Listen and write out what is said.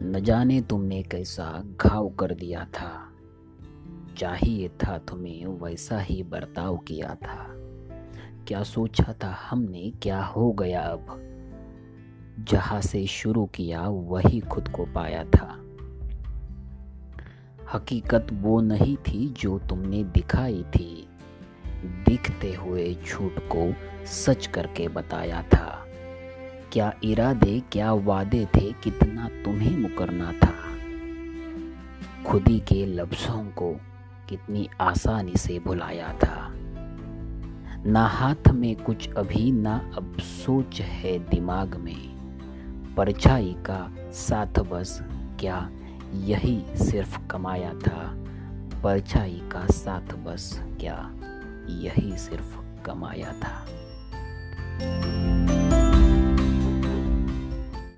न जाने तुमने कैसा घाव कर दिया था। चाहिए था तुम्हें वैसा ही बर्ताव किया था। क्या सोचा था हमने, क्या हो गया अब? जहाँ से शुरू किया, वही खुद को पाया था। हकीकत वो नहीं थी जो तुमने दिखाई थी। दिखते हुए झूठ को सच करके बताया था। क्या इरादे, क्या वादे थे, कितना तुम्हें मुकरना था? खुदी के लफ्जों को कितनी आसानी से भुलाया था। ना हाथ में कुछ अभी, ना अब सोच है दिमाग में। परछाई का साथ बस क्या यही सिर्फ़ कमाया था? परछाई का साथ बस क्या यही सिर्फ़ कमाया था?